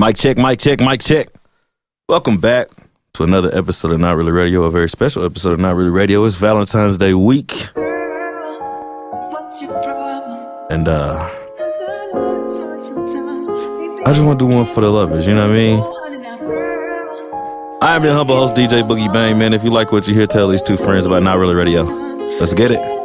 Mic check, mic check, mic check. Welcome back to another episode of Not Really Radio, a very special episode of Not Really Radio. It's Valentine's Day week. And uh I just want to do one for the lovers, you know what I mean? I am your humble host, DJ Boogie Bang, man. If you like what you hear, tell these two friends about Not Really Radio. Let's get it.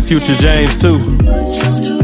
Future James too.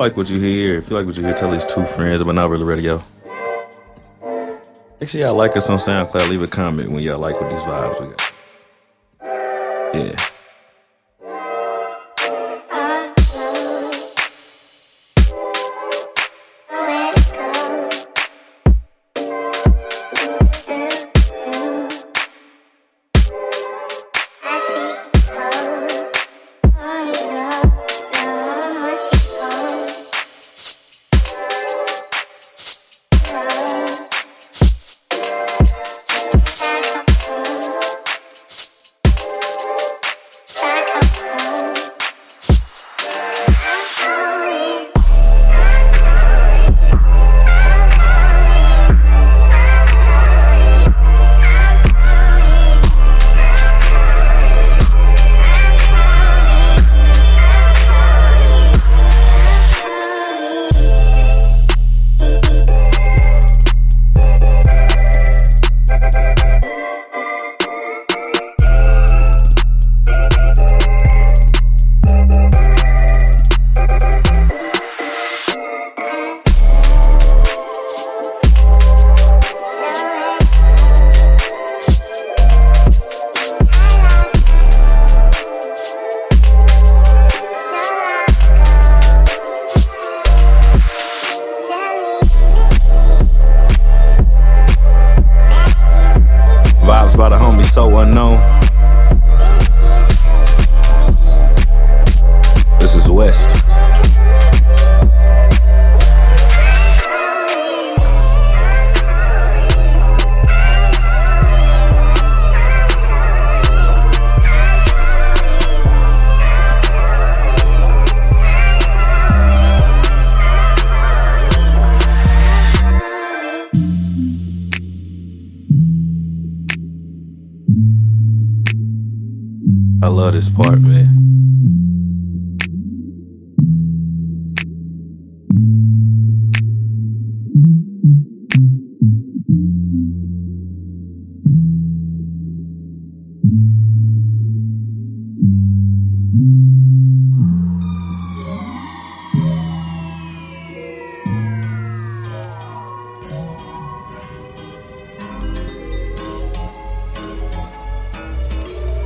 Like what you hear, if you like what you hear, tell these two friends about Not Really Radio. Make sure y'all like us on SoundCloud. Leave a comment when y'all like what these vibes we got.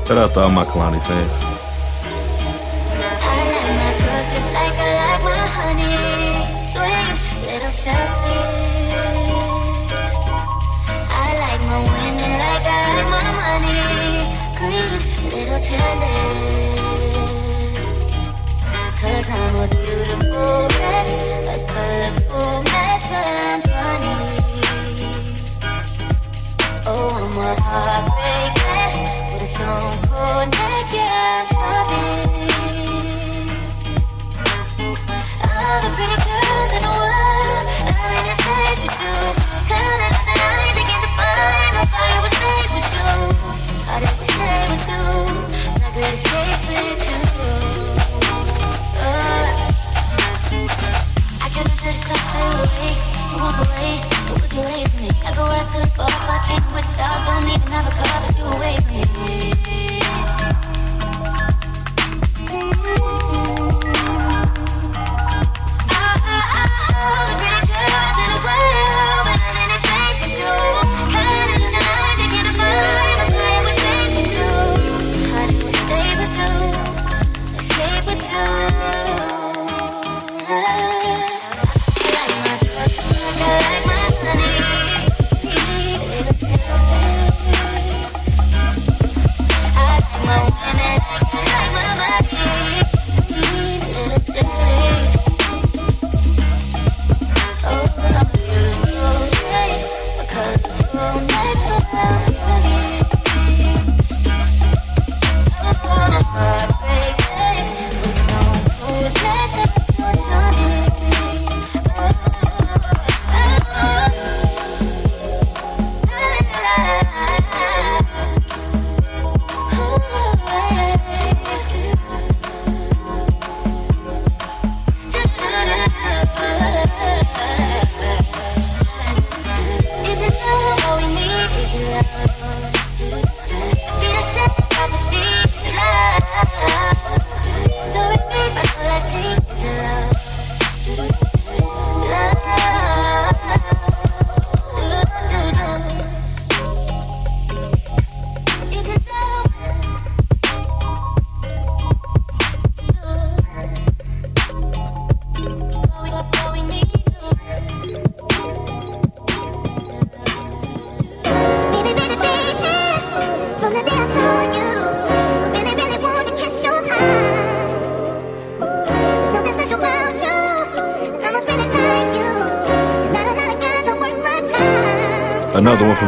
Shout out to all my Kehlani fans. Cause I'm a beautiful wreck, a colorful mess, but I'm funny. Oh, I'm a heartbreaker stone cold neck, yeah, I'm All the pretty girls in the world, I'm in this place with you. Counting on the nights, I can't define I would stay with you. How did we stay with you? My greatest dates with you. Uh, I can to the club, away, walk away, wait for me? I go out to the bar, if I can't with stars, don't even have a car, but you away from me.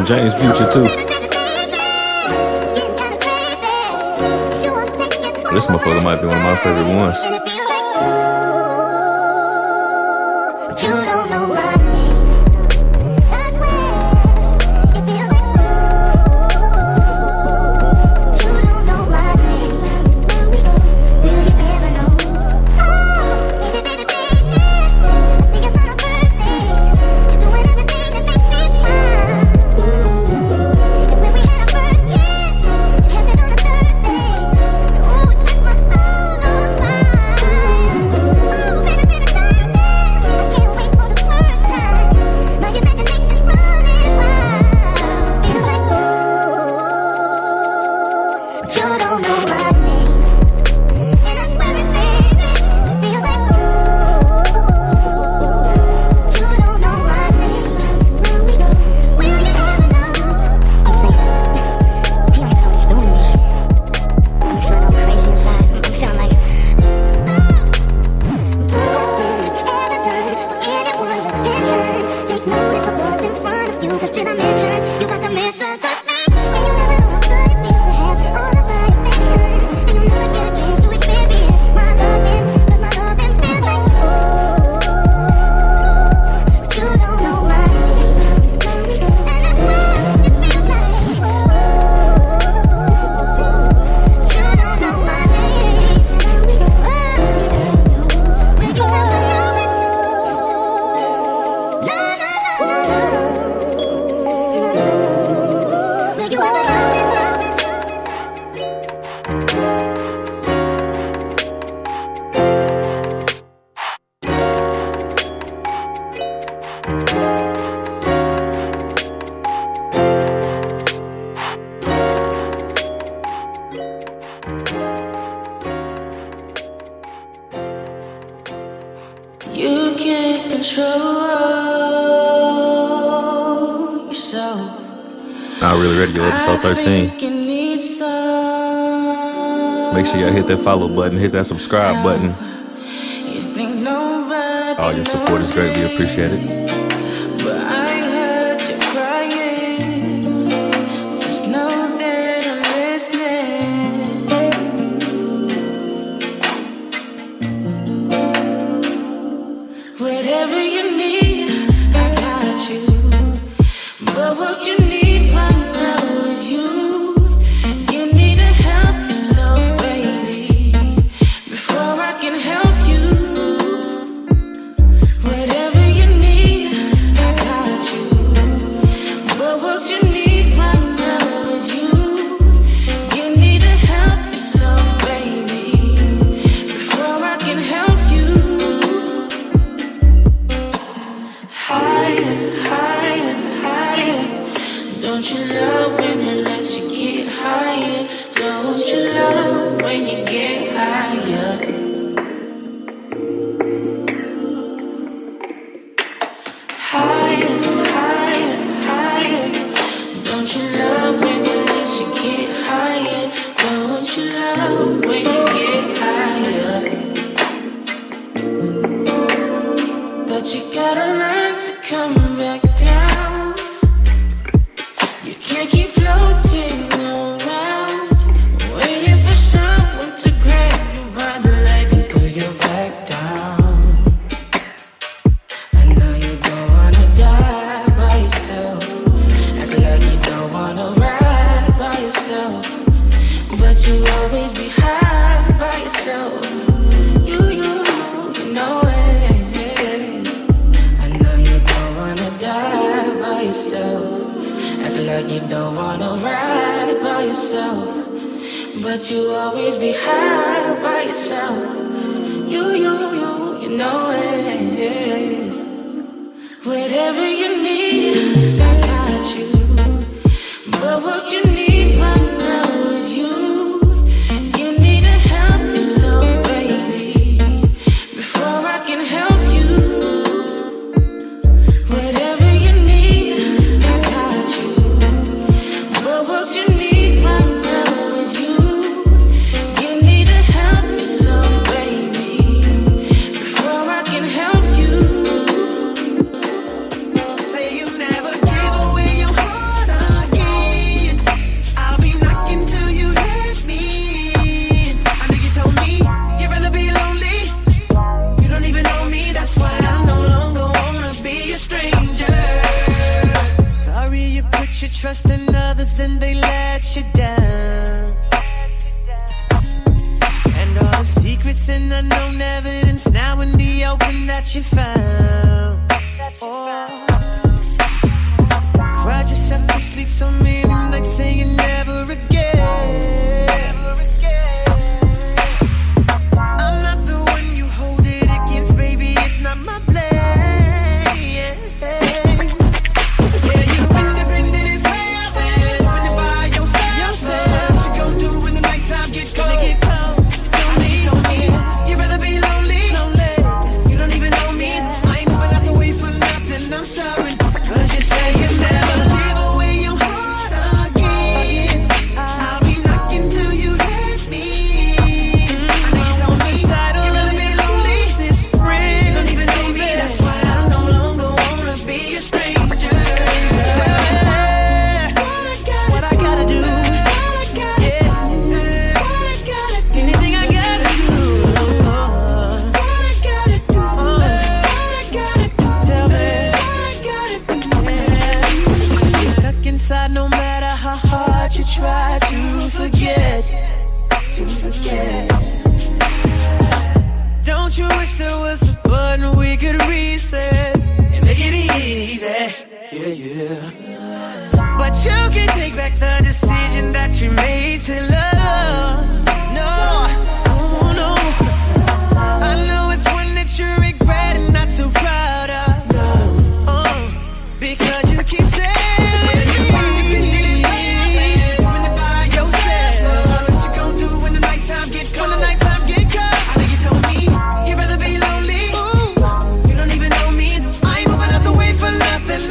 James Future too. Episode 13. Make sure y'all hit that follow button, hit that subscribe button. All your support is greatly appreciated. can't keep floating. Say you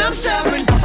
I'm seven.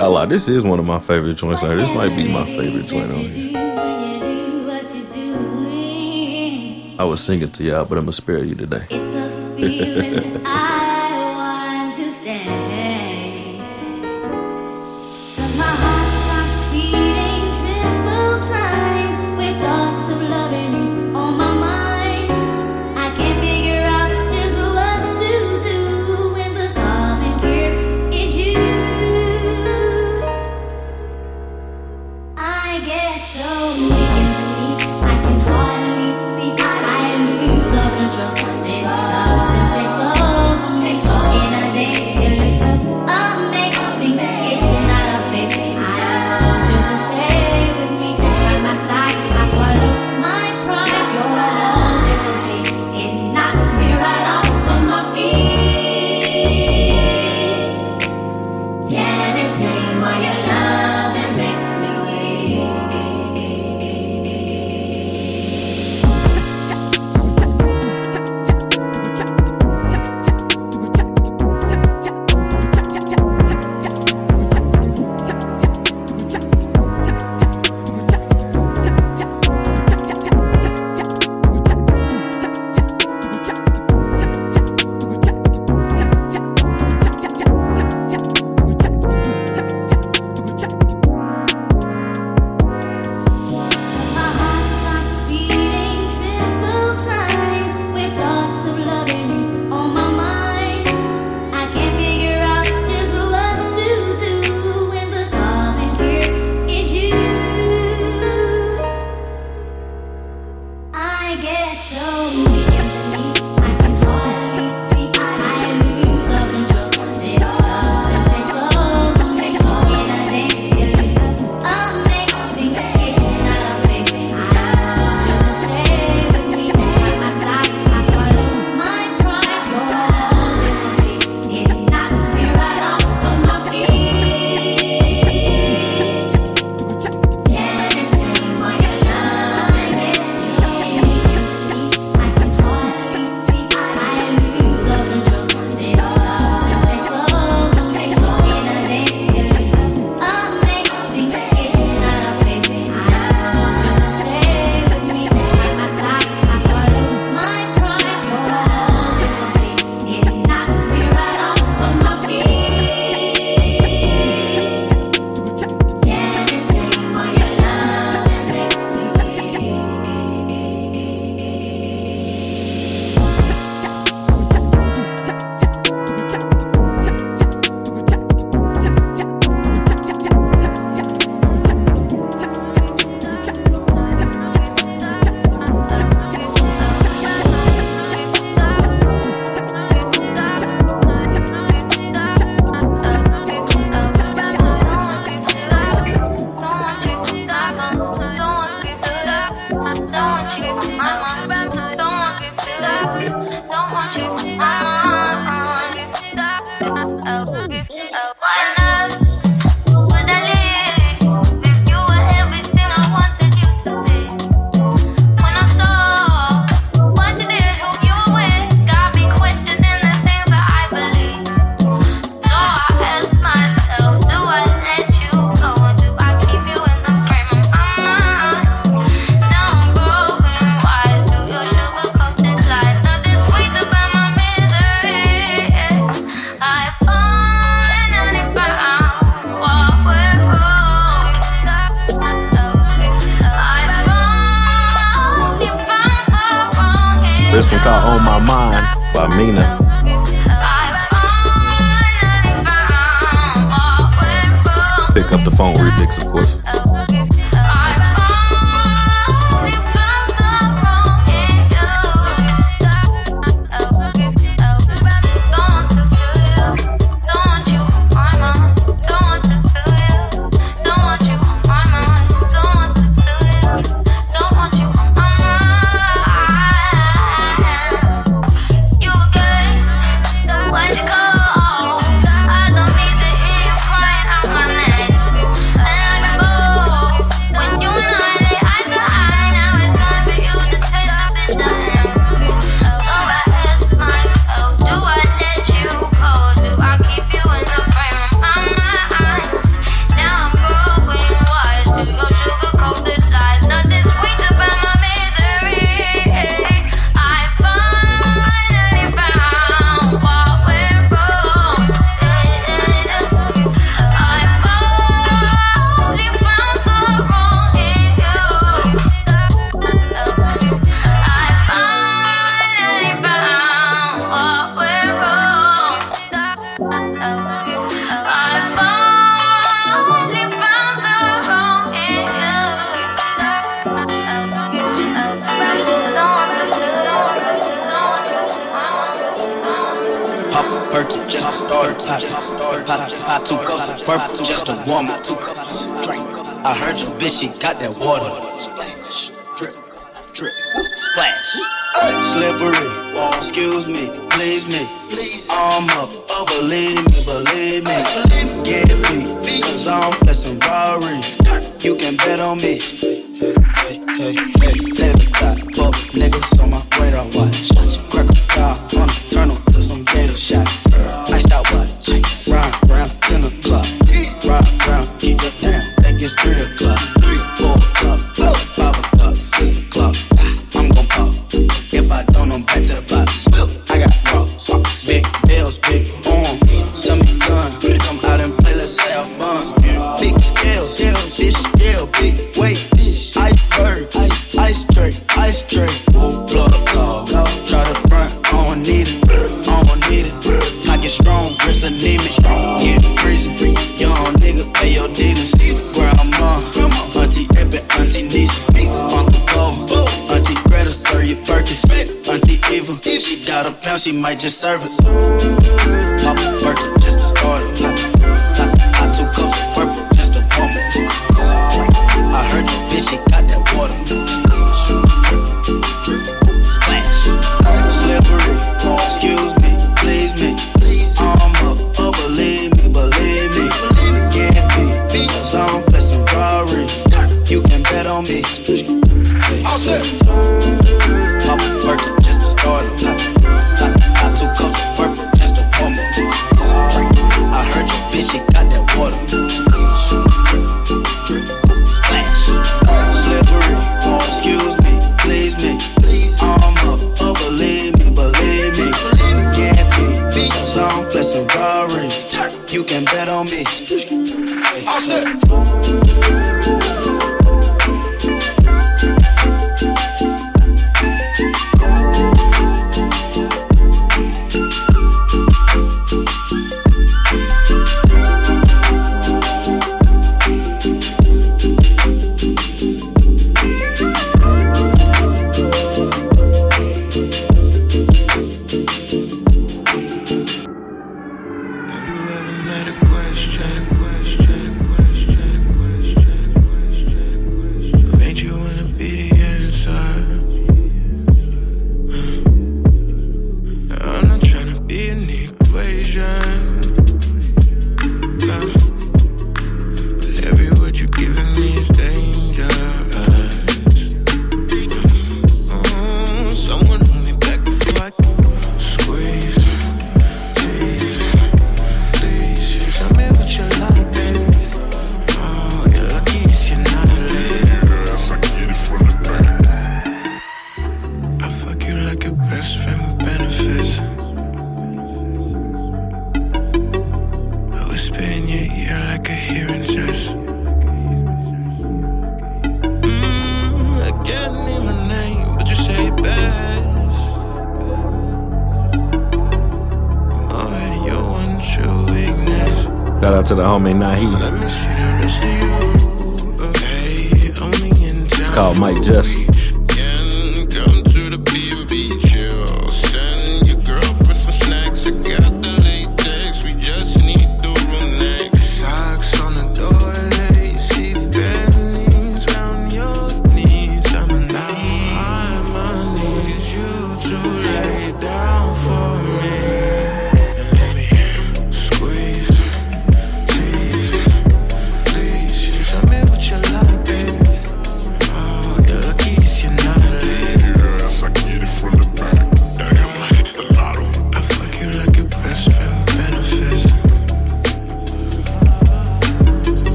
I lie, this is one of my favorite joints. Like, this might be my favorite joint on here. I was singing to y'all, but I'm gonna spare you today. She got a pound, she might just serve us. Pop a just to start it.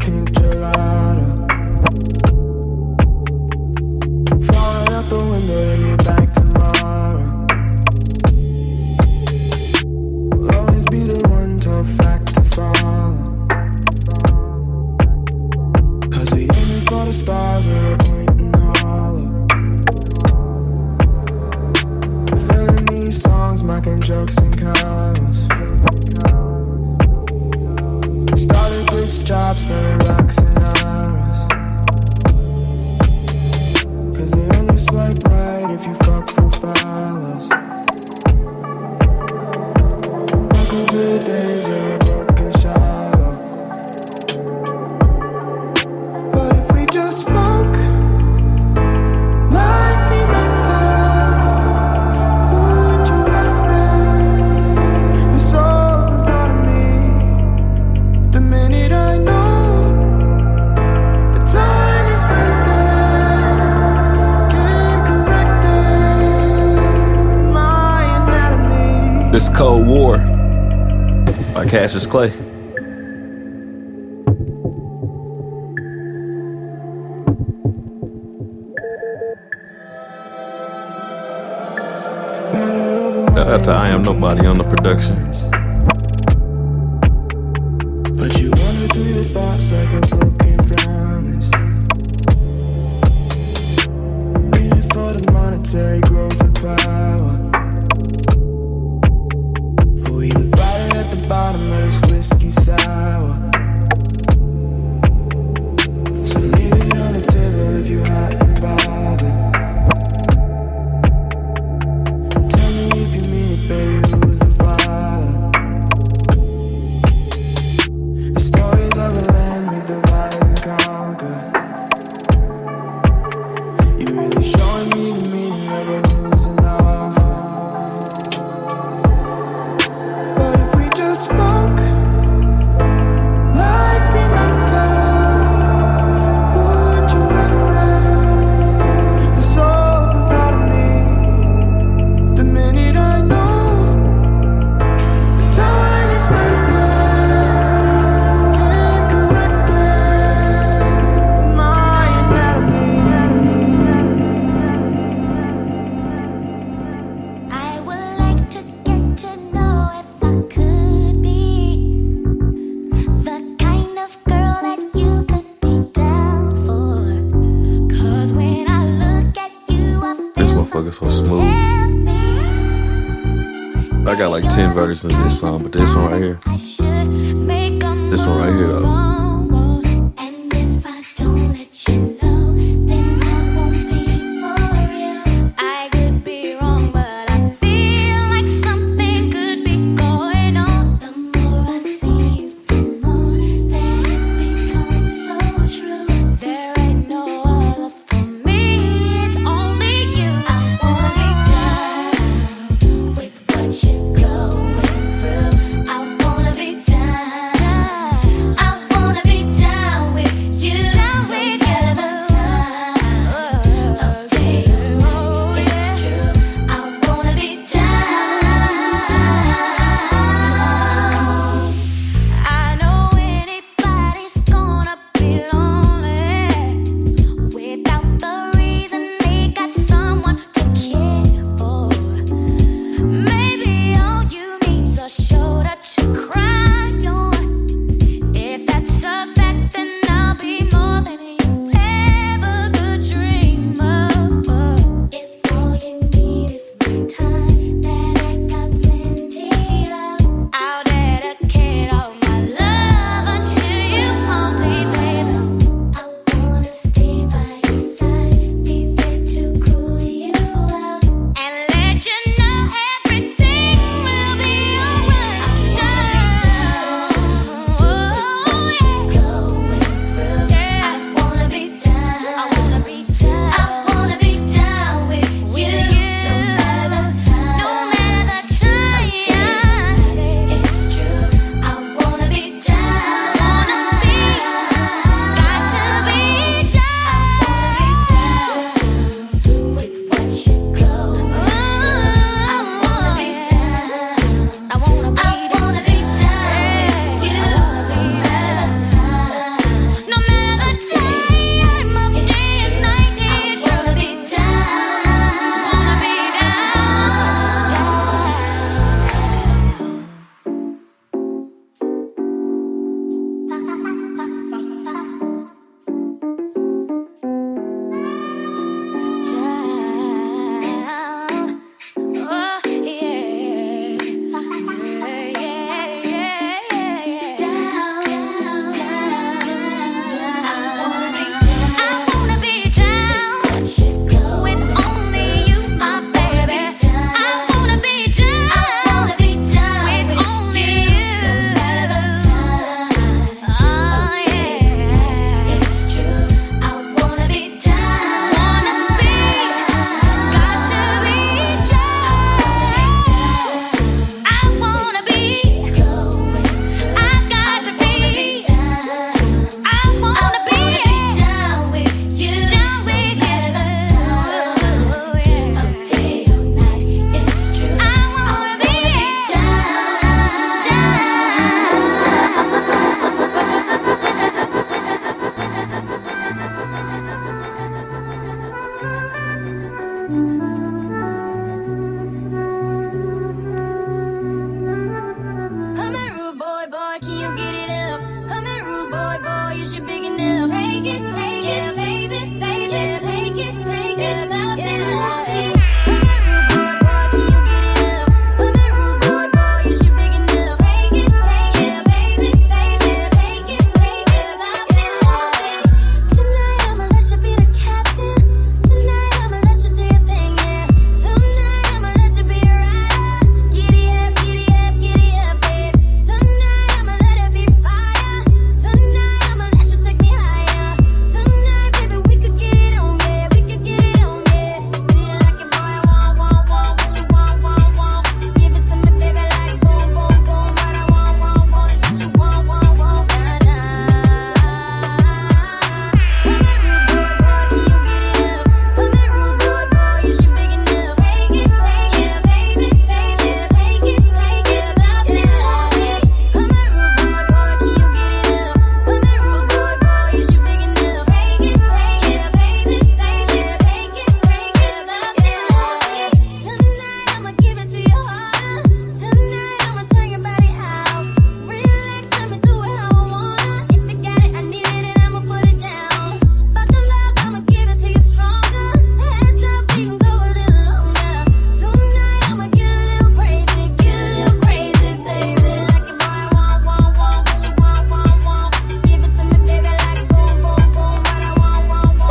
can This Cold War by Cassius Clay. After I Am Nobody on the production. so smooth. I got like 10 versions of this song, but this one right here. This one right here, though.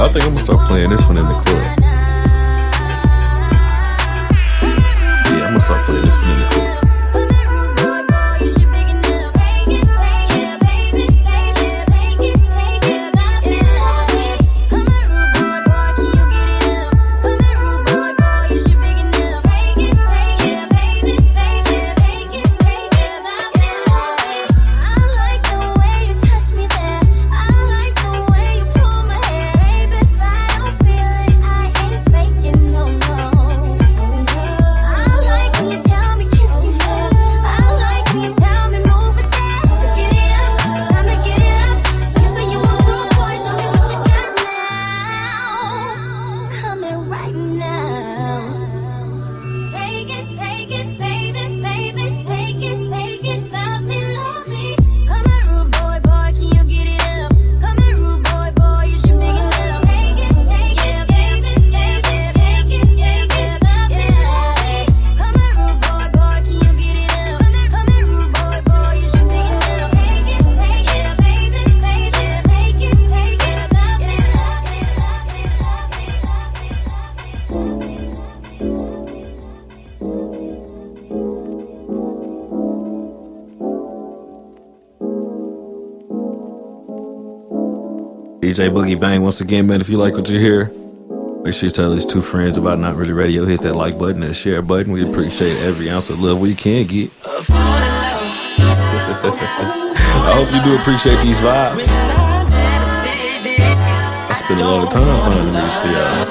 I think I'm gonna start playing this one in the club. Boogie Bang once again, man. If you like what you hear, make sure you tell these two friends about Not Really Radio. Hit that like button and share button. We appreciate every ounce of love we can get. I hope you do appreciate these vibes. I spend a lot of time finding these for y'all.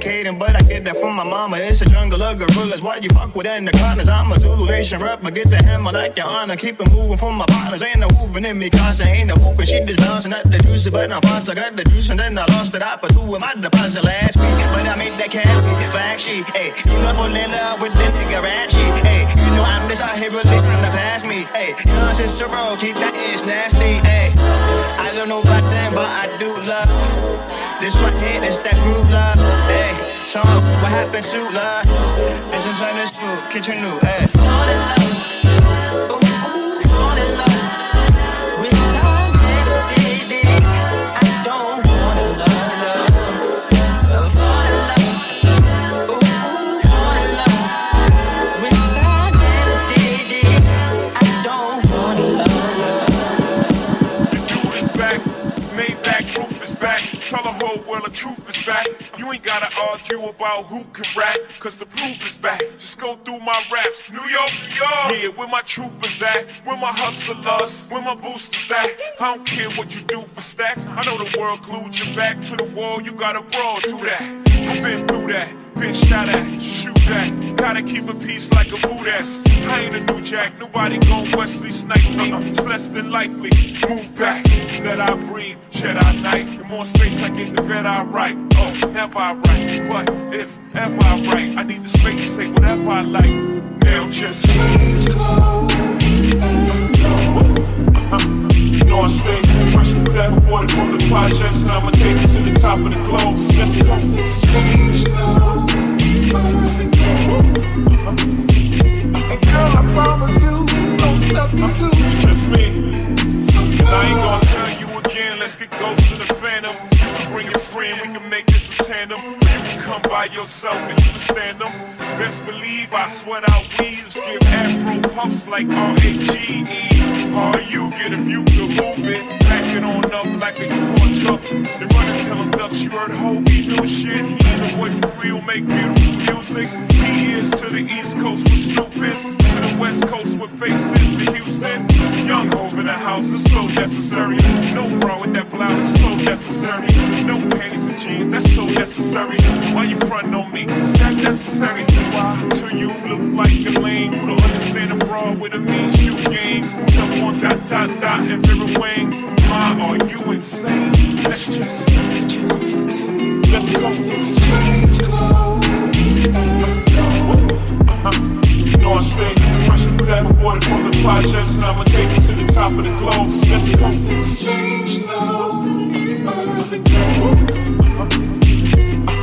But I get that from my mama. It's a jungle of gorillas. Why you fuck with in the corners? I'm a Zulu Nation rapper. Get the hammer like your honor. Keep it moving for my partners. Ain't no moving in me, cause ain't no hooping. She just bouncing at the juice, but I'm fine. I got the juice, and then I lost it. I put two in my deposit last week. But I made that candy. Fact sheet. Hey, you know, fall in love with the nigga rap sheet. Hey, you know I'm just out here really trying to pass me. Hey, young sister, bro, keep that ass nasty. Hey, I don't know about them, but I do love. This right here, this that group love. Hey, me what happened to love. This is food, kitchen new. Hey. Ain't gotta argue about who can rap, cause the proof is back. Just go through my raps. New York, New York. Yeah, where my troopers at, where my hustlers, where my boosters at. I don't care what you do for stacks. I know the world glued your back to the wall. You gotta brawl through that. I've been through that. Been shot at, shoot that. Gotta keep a peace like a boot ass. I ain't a new jack, nobody gon' Wesley snipe me. It's less than likely. Move back, let I breathe, shed I night. The more space I get, the better I write. Oh, never I write, but if ever I write, I need the space to say whatever I like. Now just change clothes. You know I stay fresh to death, water from the projects, and I'ma take you to the top of the globe. Yes. And girl, I promise you, there's no substitute. It's just me, and I ain't gonna tell you again. Let's get close to the phantom. You can bring your friend, we can make this a tandem by yourself and you stand them. Best believe I sweat out weaves, give afro puffs like R-A-G-E. Are you get if you could move it? Back it on up like a U-Haul truck. Then run and tell them ducks you heard Hobie new shit. He the boy for real make beautiful music. He is to the East Coast with Snoop to the West Coast with faces to Houston. Young Hov in the house is so necessary. No bra with that blouse is so necessary. No panties and jeans, that's so necessary. Why you frontin' on me? Is that necessary? Why? To you look like a lame who don't understand a bra with a mean shoe game. Up on dot dot dot and Vera Wang? Why are you insane? Let's just let's go. Exchange You know I stay and dead, from the projects, and I'ma take you to the top of the globe. Let's go. exchange now. It?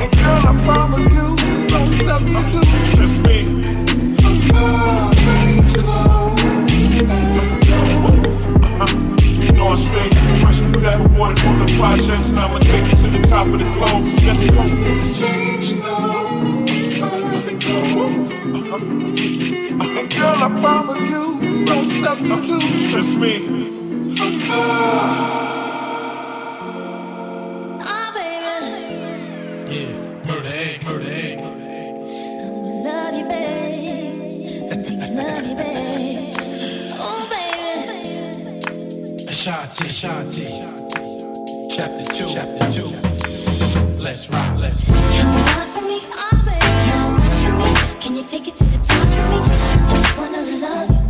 And girl, I promise you, it's no substitute. Just me. Exchange now. You know I stay fresh and dead, aborted from the projects, and I'ma take you to the top of the globe. Let's go. Exchange now. Where's it? And girl, I promise you, it's no substitute. Just me. Oh, baby. Yeah, Murder Inc, Murder Inc. Love you, babe. I think I love you, babe. Oh, baby. Ashanti, Ashanti. Chapter 2, chapter 2. Let's rock, let's rock. Can you take it to the top for me? Just wanna. Love you,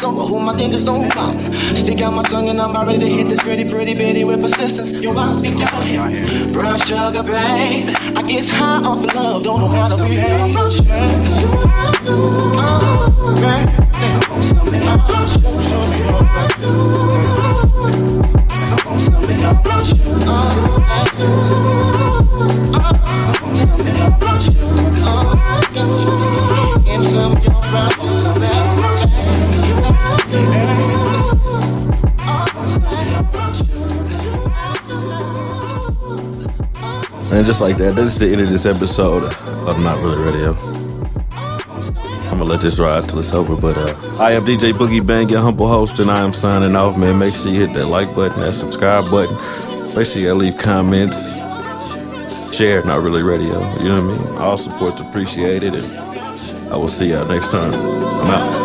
Solo. Who my niggas don't come. Stick out my tongue and I'm about to hit this pretty, pretty bitty with persistence. Yo, I think y'all here. Brown sugar, babe. I guess high off of love, don't know how to behave. Uh, your brown sugar. Show me some of your brown sugar. Uh, just like that, that's the end of this episode of Not Really Radio. I'm gonna let this ride till it's over. But uh, I am DJ Boogie Bang, your humble host, and I am signing off, man. Make sure you hit that like button, that subscribe button. Make sure you leave comments, share Not Really Radio. You know what I mean? All support's appreciated, and I will see y'all next time. I'm out.